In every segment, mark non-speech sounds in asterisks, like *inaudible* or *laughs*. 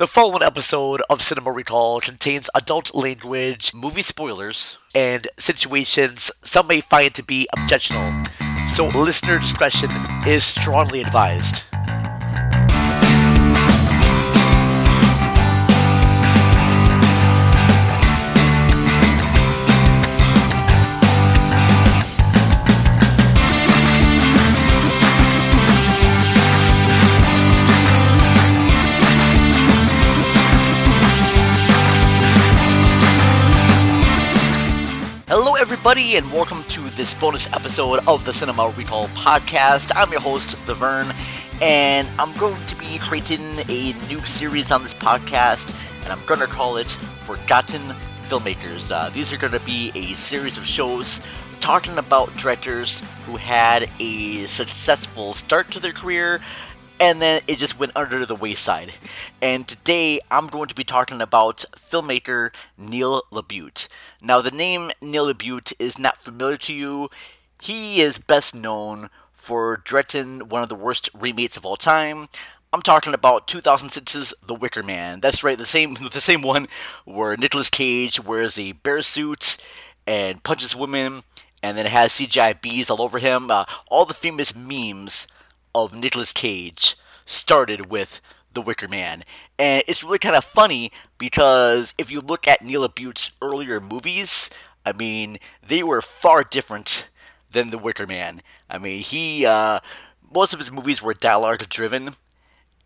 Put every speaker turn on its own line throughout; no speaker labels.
The following episode of Cinema Recall contains adult language, movie spoilers, and situations some may find to be objectionable, so listener discretion is strongly advised. Everybody, and welcome to this bonus episode of the Cinema Recall podcast. I'm your host, The Vern, and I'm going to be creating a new series on this podcast, and I'm going to call it Forgotten Filmmakers. Uh, these are going to be a series of shows talking about directors who had a successful start to their career and then it just went under the wayside. And today I'm going to be talking about filmmaker Neil LaBute. Now, the name Neil LaBute is not familiar to you. He is best known for directing one of the worst remakes of all time. I'm talking about 2006's The Wicker Man. That's right, the same *laughs* the same one where Nicolas Cage wears a bear suit and punches women, and then has CGI bees all over him. Uh, all the famous memes of Nicolas Cage started with The Wicker Man. And it's really kind of funny because if you look at Neil LaBute's earlier movies, I mean, they were far different than The Wicker Man. I mean, he, uh, most of his movies were dialogue driven.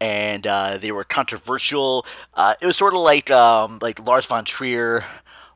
And uh, they were controversial. Uh, it was sort of like um, like Lars von Trier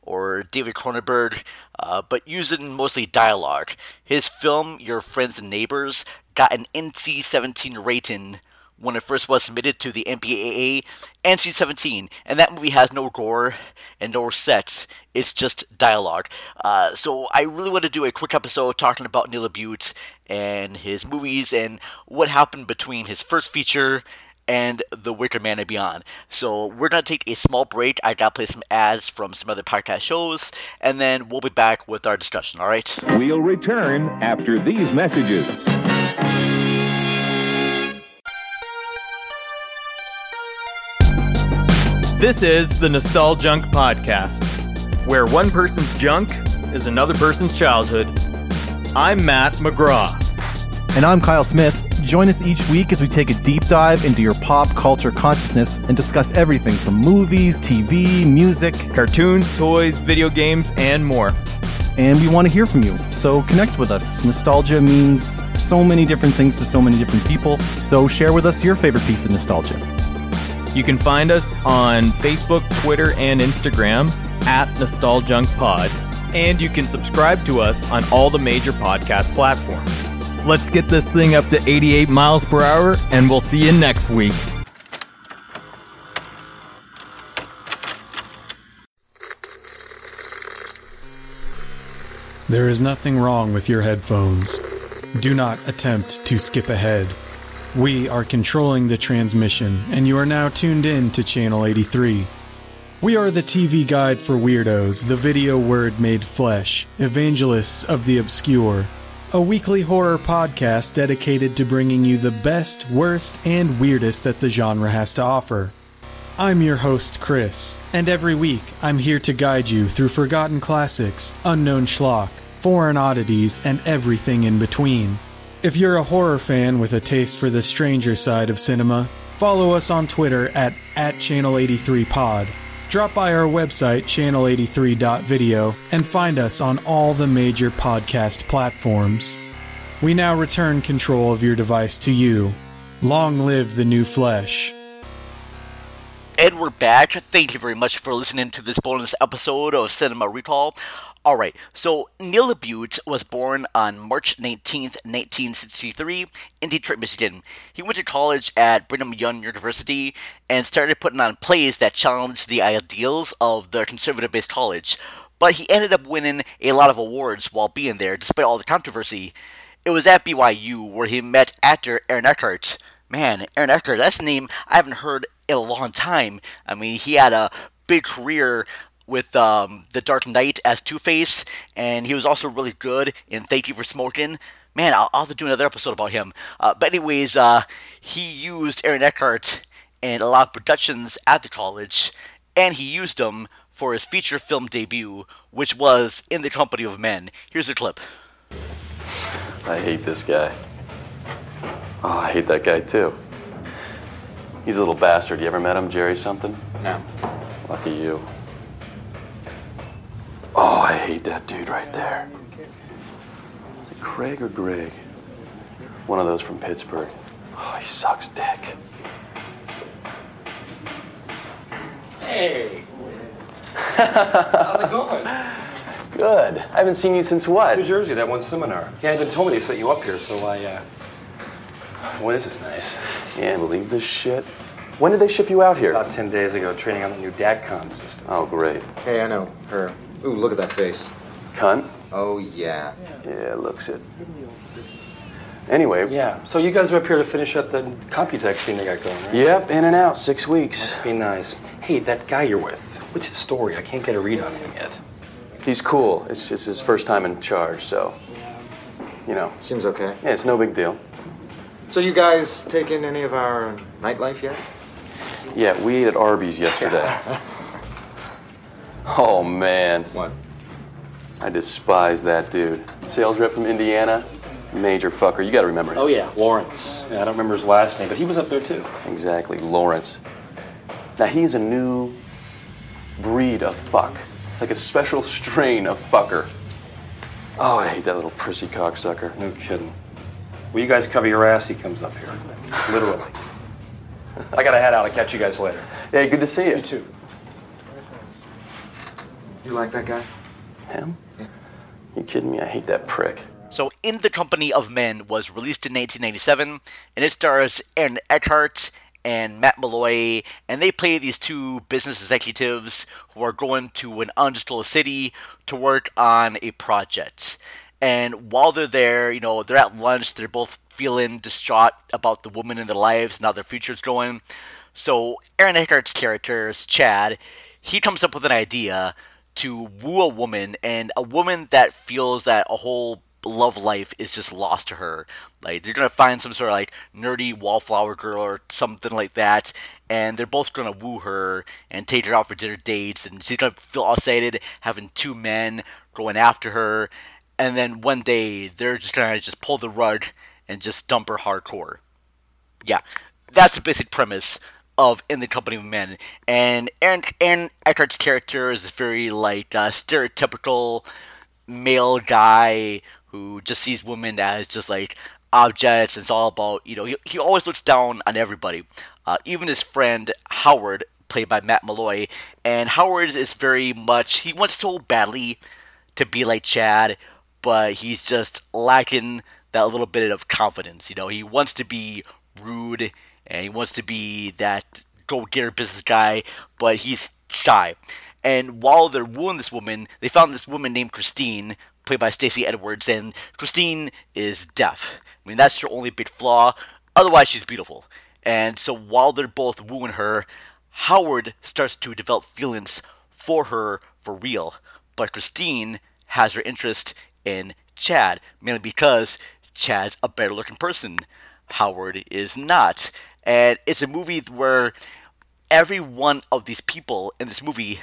or David Cronenberg, uh, but using mostly dialogue. His film, Your Friends and Neighbors, got an NC 17 rating when it first was submitted to the MPAA NC 17, and that movie has no gore and no sex. It's just dialogue. Uh, so I really want to do a quick episode talking about Neil LaBute and his movies and what happened between his first feature and The Wicker Man and beyond. So we're gonna take a small break. I gotta play some ads from some other podcast shows, and then we'll be back with our discussion. All right?
We'll return after these messages.
This is the Nostaljunk Podcast, where one person's junk is another person's childhood. I'm Matt McGraw.
And I'm Kyle Smith. Join us each week as we take a deep dive into your pop culture consciousness and discuss everything from movies, TV, music,
Cartoons, toys, video games, and more.
and we want to hear from you. So connect with us. Nostalgia means so many different things to so many different people. So share with us your favorite piece of nostalgia.
You can find us on Facebook, Twitter, and Instagram at NostaljunkPod. And you can subscribe to us on all the major podcast platforms. Let's get this thing up to 88 miles per hour, and we'll see you next week.
There is nothing wrong with your headphones. Do not attempt to skip ahead. We are controlling the transmission, and you are now tuned in to Channel 83. We are the TV guide for weirdos, the video word made flesh, evangelists of the obscure. A weekly horror podcast dedicated to bringing you the best, worst, and weirdest that the genre has to offer. I'm your host, Chris, and every week I'm here to guide you through forgotten classics, unknown schlock, foreign oddities, and everything in between. If you're a horror fan with a taste for the stranger side of cinema, follow us on Twitter at, at Channel83Pod. Drop by our website, channel83.video, and find us on all the major podcast platforms. We now return control of your device to you. Long live the new flesh.
And we're back. Thank you very much for listening to this bonus episode of Cinema Recall. All right, so Neil LaBute was born on March 19th, 1963, in Detroit, Michigan. He went to college at Brigham Young University and started putting on plays that challenged the ideals of the conservative based college. But he ended up winning a lot of awards while being there, despite all the controversy. It was at BYU where he met actor Aaron Eckhart. Man, Aaron Eckhart, that's a name I haven't heard in a long time. I mean, he had a big career with um, The Dark Knight as Two Face, and he was also really good in Thank You for Smoking. Man, I'll, I'll have to do another episode about him. Uh, but anyways, uh, he used Aaron Eckhart in a lot of productions at the college, and he used them for his feature film debut, which was In the Company of Men. Here's a clip.
I hate this guy. Oh, I hate that guy too. He's a little bastard. You ever met him, Jerry something?
No.
Lucky you. Oh, I hate that dude right there. Is it Craig or Greg? One of those from Pittsburgh. Oh, he sucks dick.
Hey. *laughs* How's it going?
Good. I haven't seen you since what? New?
Jersey, that one seminar. Yeah, they've told me to set you up here, so I, uh. Boy, this is nice.
Can't believe this shit. When did they ship you out here?
About 10 days ago, training on the new DATCOM system.
Oh, great.
Hey, I know her. Ooh, look at that face.
Cunt?
Oh, yeah.
Yeah, looks it. Anyway,
Yeah, so you guys are up here to finish up the Computex thing they got going, right?
yep, in and out, six weeks.
Be nice. Hey, that guy you're with, what's his story? I can't get a read on him yet.
He's cool. It's just his first time in charge, so, you know,
Seems okay.
yeah, it's no big deal.
So, you guys taking any of our nightlife yet?
Yeah, we ate at Arby's yesterday. *laughs* oh, man.
What?
I despise that dude. Sales rep from Indiana, major fucker. You gotta remember him.
Oh, yeah, Lawrence. Yeah, I don't remember his last name, but he was up there too.
Exactly, Lawrence. Now, he's a new breed of fuck. It's like a special strain of fucker. Oh, I hate that little prissy cocksucker.
No kidding. Will you guys cover your ass? He comes up here. Literally. *laughs* I gotta head out. I'll catch you guys later.
Hey, good to see you.
You too.
You like that guy?
Him? You kidding me? I hate that prick.
So, In the Company of Men was released in 1997, and it stars Aaron Eckhart and Matt Malloy, and they play these two business executives who are going to an undisclosed city to work on a project. And while they're there, you know, they're at lunch, they're both feeling distraught about the woman in their lives and how their future's going. So, Aaron Eckhart's character is Chad. He comes up with an idea to woo a woman, and a woman that feels that a whole love life is just lost to her. Like they're gonna find some sort of like nerdy wallflower girl or something like that, and they're both gonna woo her and take her out for dinner dates, and she's gonna feel all excited having two men going after her, and then one day they're just gonna just pull the rug and just dump her hardcore. Yeah, that's the basic premise of In the Company of Men. And Aaron, Aaron Eckhart's character is very like uh, stereotypical male guy who just sees women as just like objects. It's all about you know he, he always looks down on everybody, uh, even his friend Howard, played by Matt Malloy. And Howard is very much he wants so badly to be like Chad, but he's just lacking that little bit of confidence. You know, he wants to be rude and he wants to be that go-getter business guy, but he's shy. And while they're wooing this woman, they found this woman named Christine, played by Stacey Edwards, and Christine is deaf. I mean, that's her only big flaw. Otherwise, she's beautiful. And so while they're both wooing her, Howard starts to develop feelings for her for real. But Christine has her interest in Chad, mainly because Chad's a better looking person. Howard is not. And it's a movie where every one of these people in this movie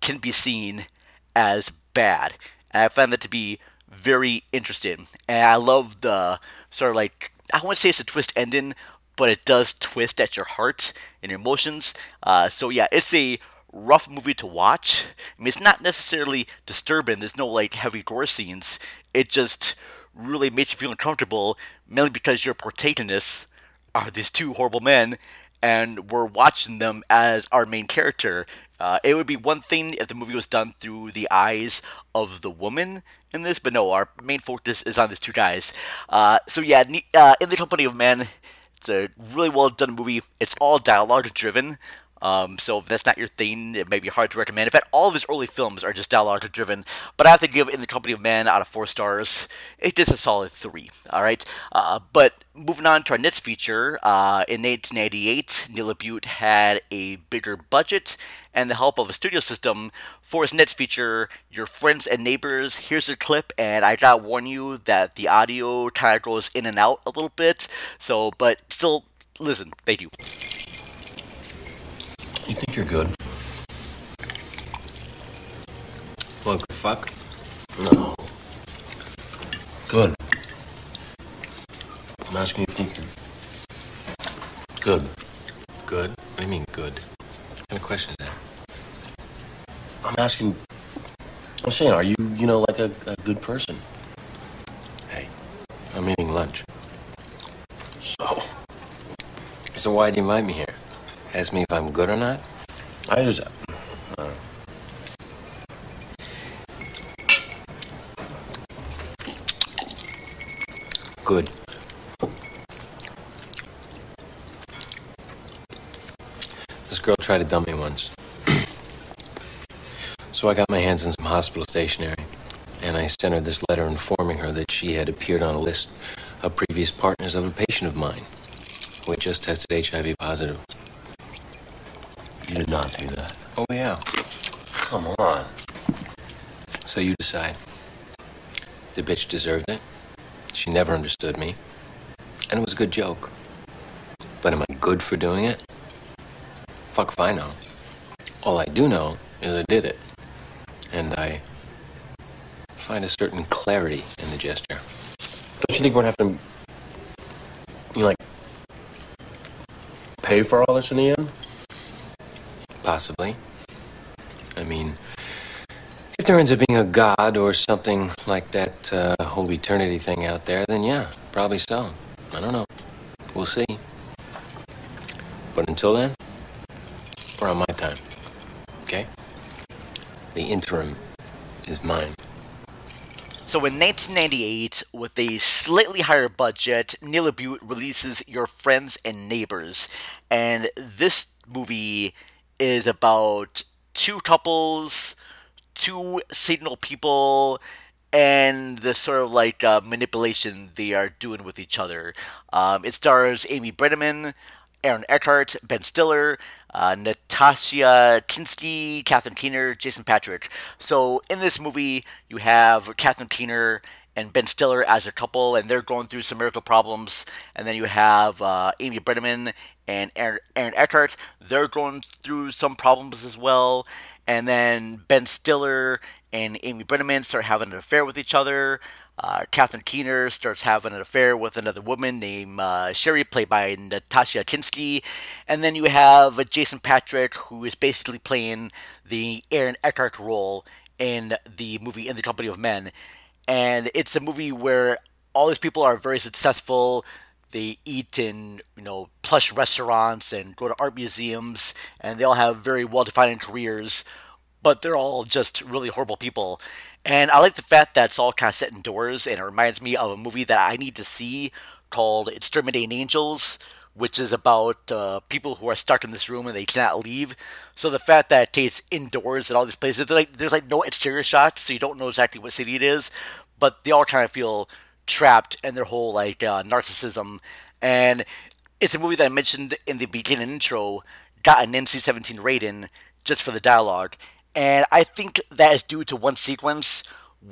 can be seen as bad. And I find that to be very interesting. And I love the sort of like, I wouldn't say it's a twist ending, but it does twist at your heart and your emotions. Uh, so yeah, it's a rough movie to watch. I mean, it's not necessarily disturbing. There's no like heavy gore scenes. It just really makes you feel uncomfortable, mainly because your protagonists are these two horrible men, and we're watching them as our main character. Uh, it would be one thing if the movie was done through the eyes of the woman in this, but no, our main focus is on these two guys. Uh, so yeah, uh, in the company of men, it's a really well done movie. It's all dialogue driven. Um, so if that's not your thing, it may be hard to recommend. In fact, all of his early films are just dialogue driven. But I have to give In the Company of Man out of four stars. It is a solid three. All right. Uh, but moving on to our next feature, uh, in 1988, Neil LaBute had a bigger budget and the help of a studio system for his next feature, Your Friends and Neighbors. Here's a clip, and I gotta warn you that the audio kind of goes in and out a little bit. So, but still, listen. Thank you.
You think you're good? Good fuck? No. Good. I'm asking you if you think good. Good? What do you mean, good? What kind of question is that? I'm asking. I'm saying, are you, you know, like a, a good person? Hey, I'm eating lunch. So. So why'd you invite me here? Ask me if I'm good or not? I just. Uh, good. This girl tried to dump me once. *clears throat* so I got my hands on some hospital stationery, and I sent her this letter informing her that she had appeared on a list of previous partners of a patient of mine who had just tested HIV positive. You did not do that. Oh, yeah. Come on. So you decide. The bitch deserved it. She never understood me. And it was a good joke. But am I good for doing it? Fuck if I know. All I do know is I did it. And I find a certain clarity in the gesture. Don't you think we're gonna have to, you know, like, pay for all this in the end? Possibly. I mean, if there ends up being a god or something like that uh, whole eternity thing out there, then yeah, probably so. I don't know. We'll see. But until then, we're on my time. Okay? The interim is mine.
So in 1998, with a slightly higher budget, Neil LaBute releases Your Friends and Neighbors. And this movie is about two couples, two signal people, and the sort of like uh, manipulation they are doing with each other. Um, it stars Amy Brenneman, Aaron Eckhart, Ben Stiller, uh, Natasha Kinski, Catherine Keener, Jason Patric. So in this movie, you have Catherine Keener and Ben Stiller as a couple, and they're going through some marital problems. And then you have uh, Amy Brenneman and Aaron, Aaron Eckhart. They're going through some problems as well. And then Ben Stiller and Amy Brenneman start having an affair with each other. Uh, Catherine Keener starts having an affair with another woman named uh, Sherry, played by Natasha Kinski. And then you have Jason Patric, who is basically playing the Aaron Eckhart role in the movie In the Company of Men. And it's a movie where all these people are very successful. They eat in, you know, plush restaurants and go to art museums, and they all have very well-defined careers, but they're all just really horrible people. And I like the fact that it's all kind of set indoors, and it reminds me of a movie that I need to see called Exterminating Angels, which is about uh, people who are stuck in this room and they cannot leave. So the fact that it takes indoors and all these places, like, there's like no exterior shots, so you don't know exactly what city it is, but they all kind of feel trapped in their whole like uh, narcissism. And it's a movie that I mentioned in the beginning intro, got an NC-17 rating just for the dialogue and I think that is due to one sequence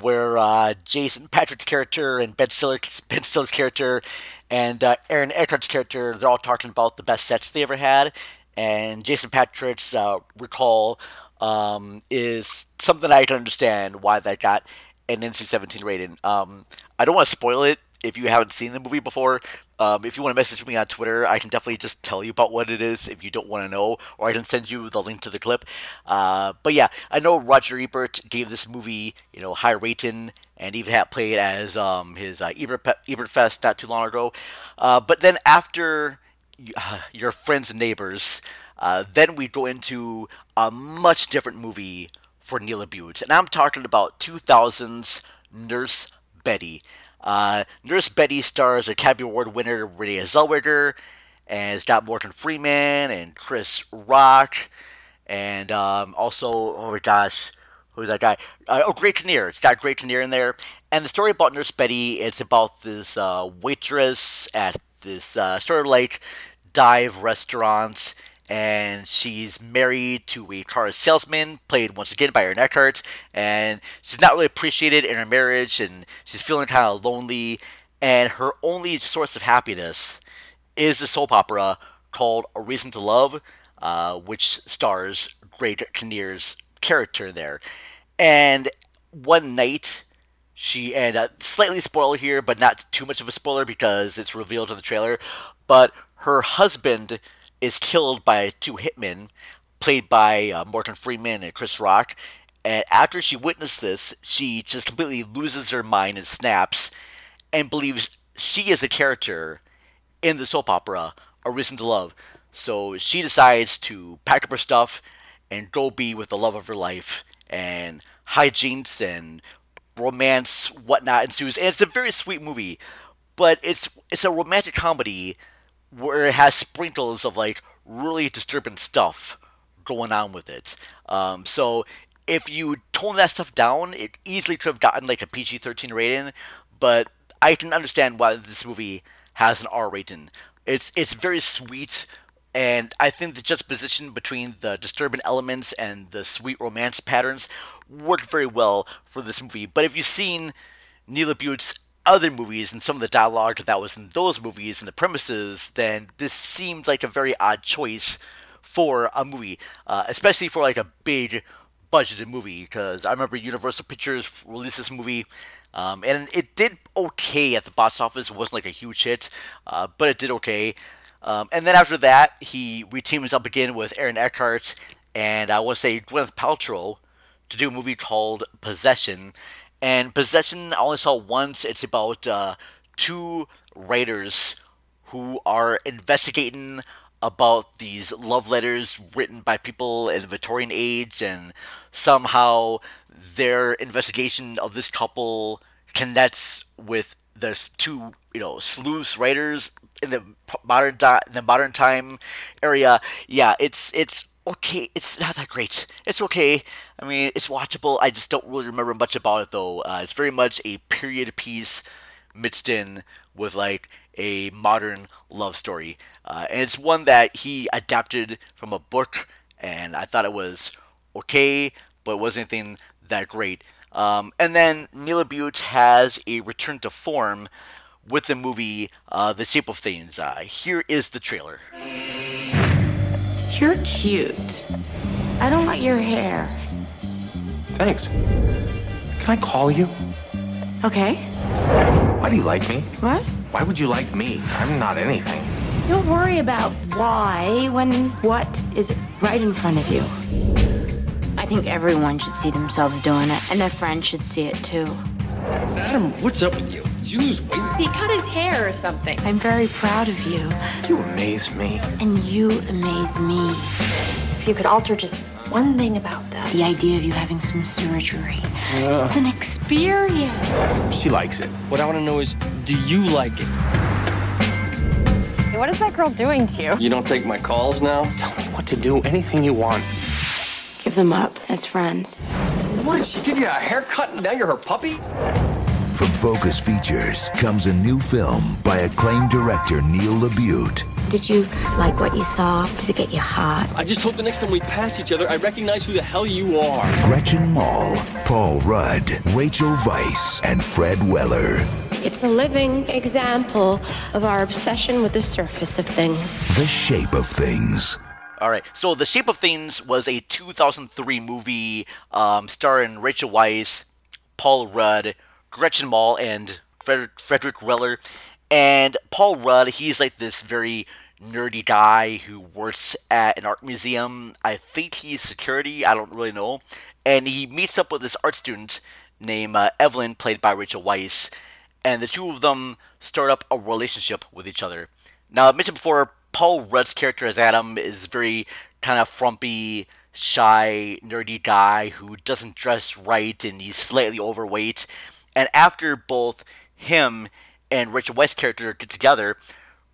where uh, Jason Patric's character and Ben Stiller's, ben Stiller's character and uh, Aaron Eckhart's character, they're all talking about the best sets they ever had. And Jason Patric's uh, recall um, is something I can understand why that got an NC-17 rating. Um, I don't want to spoil it if you haven't seen the movie before, um, if you want to message me on Twitter, I can definitely just tell you about what it is if you don't want to know, or I can send you the link to the clip. Uh, but yeah, I know Roger Ebert gave this movie, you know, high rating, and even had played as um, his uh, Ebert, Ebert Fest not too long ago. Uh, but then after *sighs* your friends and neighbors, uh, then we go into a much different movie for Neil LaBute, and I'm talking about 2000's Nurse Betty. Uh, Nurse Betty stars Academy Award winner Renee Zellweger, and it's got Morgan Freeman and Chris Rock, and um, also, oh my gosh, who's that guy? Uh, oh, Greg Kinnear. It's got Greg Kinnear in there. And the story about Nurse Betty, it's about this uh, waitress at this uh, sort of like dive restaurant and she's married to a car salesman, played once again by Aaron Eckhart, and she's not really appreciated in her marriage, and she's feeling kind of lonely, and her only source of happiness is the soap opera called A Reason to Love. uh, which stars Greg Kinnear's character there. And one night, she and uh, slightly spoiler here, but not too much of a spoiler because it's revealed in the trailer. But her husband is killed by two hitmen, played by uh, Morgan Freeman and Chris Rock. And after she witnessed this, she just completely loses her mind and snaps, and believes she is a character in the soap opera A Reason to Love. So she decides to pack up her stuff and go be with the love of her life, and hijinks and romance, whatnot ensues. And it's a very sweet movie, but it's it's a romantic comedy where it has sprinkles of like really disturbing stuff going on with it. Um, so if you tone that stuff down, it easily could have gotten like a PG 13 rating, but I can understand why this movie has an R rating. It's it's very sweet, and I think the juxtaposition between the disturbing elements and the sweet romance patterns worked very well for this movie. But if you've seen Neil LaBute's other movies and some of the dialogue that was in those movies and the premises, then this seemed like a very odd choice for a movie, uh, especially for like a big budgeted movie. Because I remember Universal Pictures released this movie. Um, and it did okay at the box office. It wasn't like a huge hit, uh, but it did okay. Um, and then after that, he reteams up again with Aaron Eckhart and I want to say Gwyneth Paltrow to do a movie called Possession. And Possession, I only saw once. It's about uh, two writers who are investigating about these love letters written by people in the Victorian age, and somehow their investigation of this couple connects with the two, you know, sleuths writers in the modern di- the modern time area. Yeah, it's it's okay. It's not that great. It's okay. I mean, it's watchable. I just don't really remember much about it though. Uh, it's very much a period piece mixed in with like a modern love story, uh, and it's one that he adapted from a book, and I thought it was okay, but it wasn't anything that great. Um, and then Neil LaBute has a return to form with the movie uh, The Shape of Things. Uh, here is the trailer.
You're cute. I don't like your hair.
Thanks. Can I call you?
Okay.
Why do you like me?
What?
Why would you like me? I'm not anything.
Don't worry about why when what is right in front of you. I think everyone should see themselves doing it, and their friends should see it too.
Adam, what's up with you? Did you lose weight?
He cut his hair or something. I'm very proud of you.
You amaze me.
And you amaze me. If you could alter just one thing about that, the idea of you having some surgery.
Ugh.
It's an experience.
She likes it.
What I want to know is, do you like it?
Hey, what is that girl doing to you?
You don't take my calls now?
Tell me what to do. Anything you want.
Give them up as friends.
What, did she give you a haircut and now you're her puppy?
From Focus Features comes a new film by acclaimed director Neil LaBute.
Did you like what you saw? Did it get you hot?
I just hope the next time we pass each other, I recognize who the hell you are.
Gretchen Mol, Paul Rudd, Rachel Weisz, and Fred Weller.
It's a living example of our obsession with the surface of things.
The Shape of Things.
All right. So, The Shape of Things was a 2003 movie um, starring Rachel Weisz, Paul Rudd, Gretchen Mol, and Frederick, Frederick Weller. And Paul Rudd, he's like this very nerdy guy who works at an art museum. I think he's security. I don't really know. And he meets up with this art student named uh, Evelyn, played by Rachel Weisz. And the two of them start up a relationship with each other. Now, I mentioned before, Paul Rudd's character as Adam is very kind of frumpy, shy, nerdy guy who doesn't dress right and he's slightly overweight. And after both him and Rachel Weisz's character get together,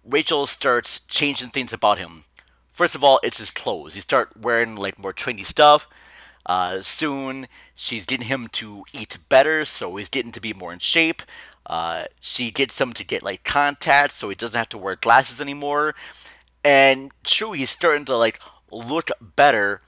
Rachel starts changing things about him. First of all, it's his clothes. He starts wearing like more trendy stuff. Uh, soon, she's getting him to eat better, so he's getting to be more in shape. Uh, she gets him to get like contacts, so he doesn't have to wear glasses anymore. And true, he's starting to like look better,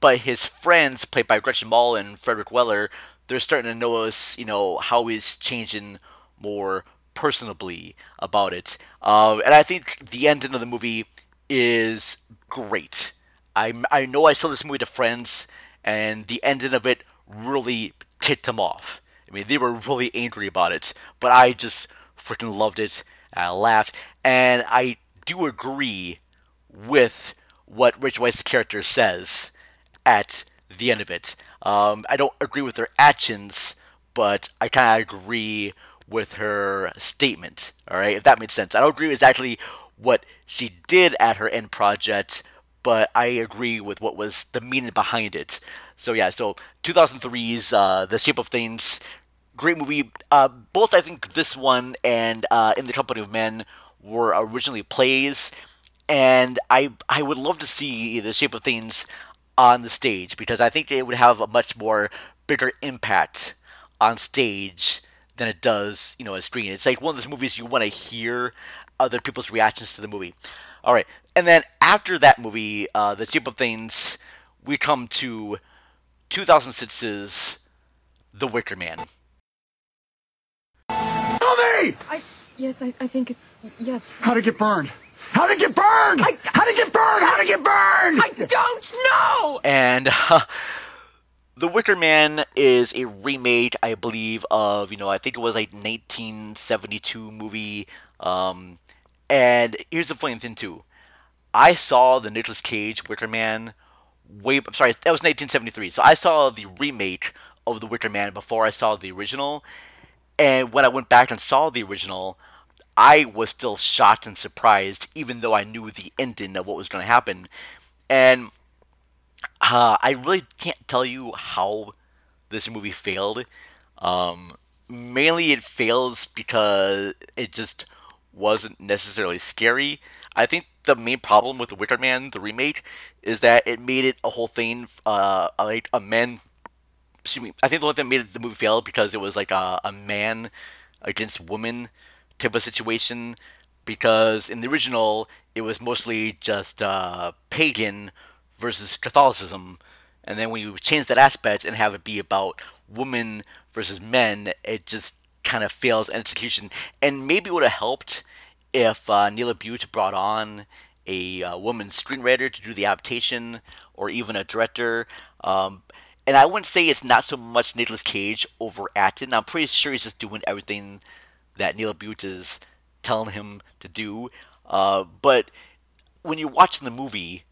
but his friends, played by Gretchen Mol and Frederick Weller, they're starting to notice, you know, how he's changing more personably about it. Uh, and I think the ending of the movie is great. I, I know I saw this movie to friends, and the ending of it really ticked them off. I mean, they were really angry about it, but I just freaking loved it. I laughed, and I do agree with what Rich Weisz's character says at the end of it. Um, I don't agree with her actions, but I kind of agree with her statement. All right, if that makes sense. I don't agree with exactly what she did at her end project, but I agree with what was the meaning behind it. So yeah, so 2003's uh, The Shape of Things, great movie. Uh, both I think this one and uh, In the Company of Men were originally plays, and I I would love to see The Shape of Things on the stage because I think it would have a much more bigger impact on stage than it does, you know, on screen. It's like one of those movies you want to hear other people's reactions to the movie. All right, and then after that movie, uh, The Shape of Things, we come to 2006's The Wicker Man.
Tell me!
I yes, I, I think it, yeah.
How'd it get burned? How'd it get burned? I, how'd it get burned? How'd it get burned?
I don't know.
And uh, The Wicker Man is a remake, I believe, of you know I think it was like 1972 movie. Um, and here's the funny thing too, I saw the Nicolas Cage Wicker Man way. I'm sorry, that was 1973. So I saw the remake of The Wicker Man before I saw the original. And when I went back and saw the original, I was still shocked and surprised, even though I knew the ending of what was going to happen. And uh, I really can't tell you how this movie failed. Um, mainly, it fails because it just wasn't necessarily scary. I think the main problem with The Wicker Man, the remake, is that it made it a whole thing, uh, like a man excuse me, I think the one that made the movie fail because it was like a, a man against woman type of situation. Because in the original, it was mostly just uh, pagan versus Catholicism, and then when you change that aspect and have it be about women versus men, it just kind of fails execution. And maybe it would have helped if uh, Neil Butte brought on a uh, woman screenwriter to do the adaptation, or even a director. Um, and I wouldn't say it's not so much Nicolas Cage overacting. I'm pretty sure he's just doing everything that Neil LaBute is telling him to do. Uh, but when you're watching the movie,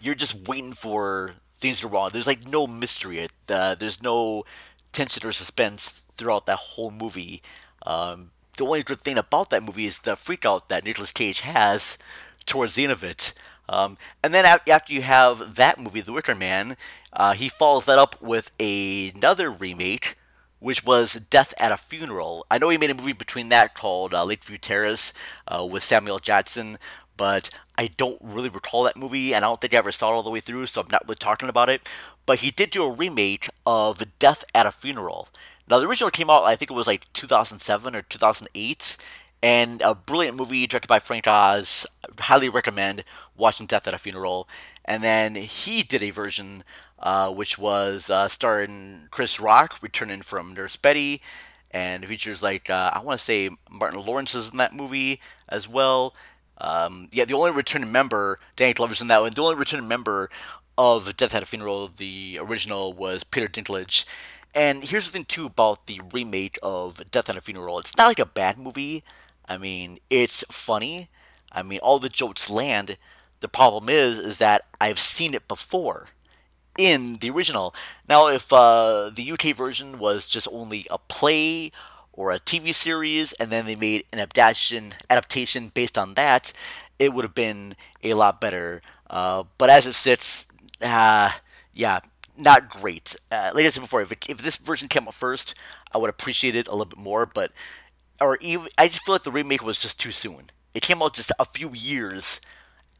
you're just waiting for things to go wrong. There's like no mystery. Uh, there's no tension or suspense throughout that whole movie. Um, the only good thing about that movie is the freak out that Nicolas Cage has towards the end of it. Um, and then after you have that movie, The Wicker Man, uh, he follows that up with another remake, which was Death at a Funeral. I know he made a movie between that called uh, Lakeview Terrace uh, with Samuel Jackson, but I don't really recall that movie, and I don't think I ever saw it all the way through, so I'm not really talking about it. But he did do a remake of Death at a Funeral. Now, the original came out, I think it was like 2007 or 2008, and a brilliant movie directed by Frank Oz. Highly recommend watching Death at a Funeral. And then he did a version uh, which was uh, starring Chris Rock returning from Nurse Betty, and features like uh, I want to say Martin Lawrence is in that movie as well. Um, yeah, the only returning member, Danny Glover's in that one. The only returning member of Death at a Funeral, the original, was Peter Dinklage. And here's the thing too about the remake of Death at a Funeral. It's not like a bad movie. I mean, it's funny. I mean, all the jokes land. The problem is, is that I've seen it before in the original. Now, if uh, the UK version was just only a play or a TV series, and then they made an adaptation adaptation based on that, it would have been a lot better. Uh, but as it sits, uh, yeah, not great. Uh, like I said before, if, it, if this version came out first, I would appreciate it a little bit more. But or even I just feel like the remake was just too soon. It came out just a few years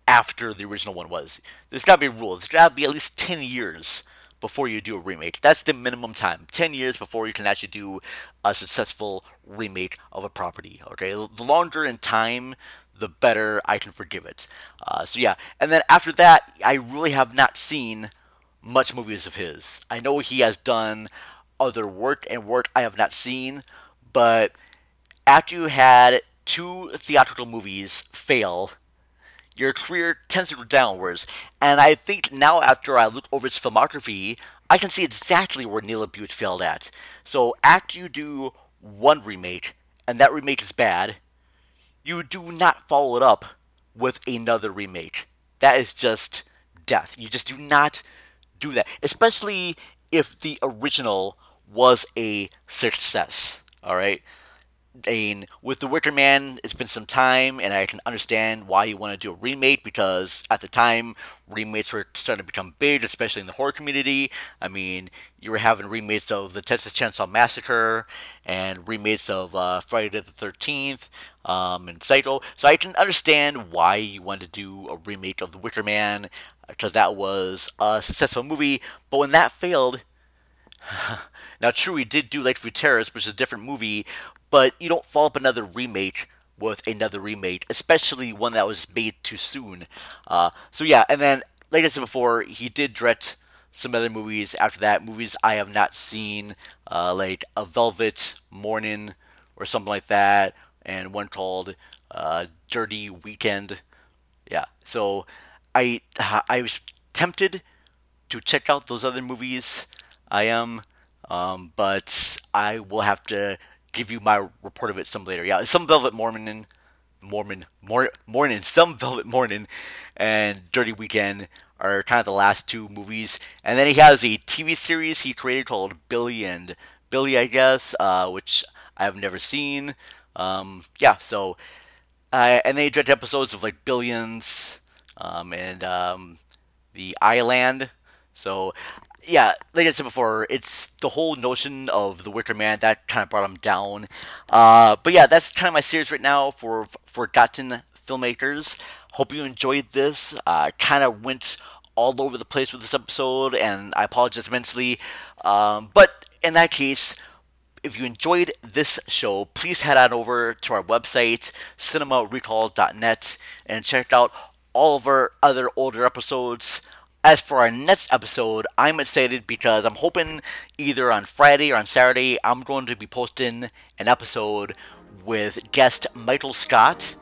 after the original one was. There's got to be a rule. There's got to be at least 10 years before you do a remake. That's the minimum time. 10 years before you can actually do a successful remake of a property. Okay, the longer in time, the better I can forgive it. Uh, so yeah, and then after that, I really have not seen much movies of his. I know he has done other work and work I have not seen, but after you had two theatrical movies fail your career tends to go downwards. And I think now, after I look over its filmography, I can see exactly where Neil LaBute failed at. So after you do one remake, and that remake is bad, you do not follow it up with another remake. That is just death. You just do not do that, especially if the original was a success. All right. And with The Wicker Man, it's been some time, and I can understand why you want to do a remake because at the time, remakes were starting to become big, especially in the horror community. I mean, you were having remakes of The Texas Chainsaw Massacre and remakes of uh, Friday the 13th um, and Psycho. So I can understand why you want to do a remake of The Wicker Man because that was a successful movie. But when that failed, *laughs* now true, we did do Lakeview Terrace, which is a different movie, but you don't follow up another remake with another remake, especially one that was made too soon. Uh, so yeah, and then like I said before, he did direct some other movies after that. Movies I have not seen, uh, like A Velvet Morning or something like that, and one called uh, Dirty Weekend. Yeah, so I I was tempted to check out those other movies. I am, um, but I will have to give you my report of it some later. Yeah, some Velvet Mormon, Mormon, Mor- Morning, some Velvet Morning, and Dirty Weekend are kind of the last two movies. And then he has a TV series he created called Billy and Billie, I guess, uh, which I have never seen. Um, yeah, so uh, and they direct episodes of like Billions um, and um, the I-Land. So yeah, like I said before, it's the whole notion of the Wicker Man that kind of brought him down. Uh, but yeah, that's kind of my series right now for forgotten filmmakers. Hope you enjoyed this. Uh, kind of went all over the place with this episode, and I apologize immensely. Um, but in that case, if you enjoyed this show, please head on over to our website, cinemarecall.net, and check out all of our other older episodes. As for our next episode, I'm excited because I'm hoping either on Friday or on Saturday, I'm going to be posting an episode with guest Michael Scott.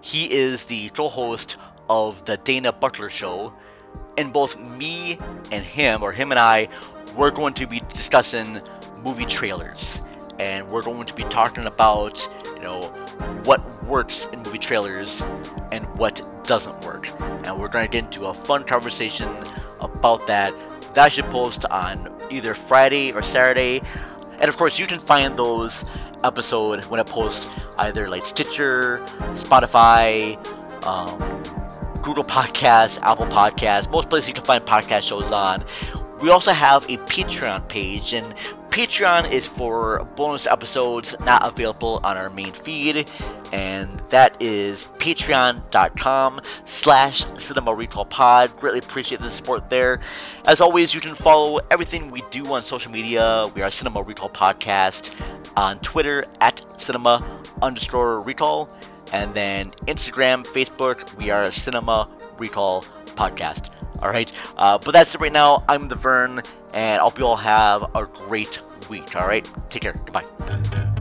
He is the co host of the Dana Butler Show. And both me and him, or him and I, we're going to be discussing movie trailers. And we're going to be talking about, you know, what works in movie trailers and what doesn't work. And we're going to get into a fun conversation about that. That should post on either Friday or Saturday. And of course, you can find those episode when it posts either like Stitcher, Spotify, um, Google Podcasts, Apple Podcasts, most places you can find podcast shows on. We also have a Patreon page, and Patreon is for bonus episodes not available on our main feed, and that is patreon.com slash cinema recall pod. Greatly appreciate the support there. As always, you can follow everything we do on social media. We are Cinema Recall Podcast on Twitter at cinema underscore recall, and then Instagram, Facebook, we are Cinema Recall Podcast. All right. Uh, but that's it right now. I'm the Vern, and I hope you all have a great week. All right. Take care. Goodbye.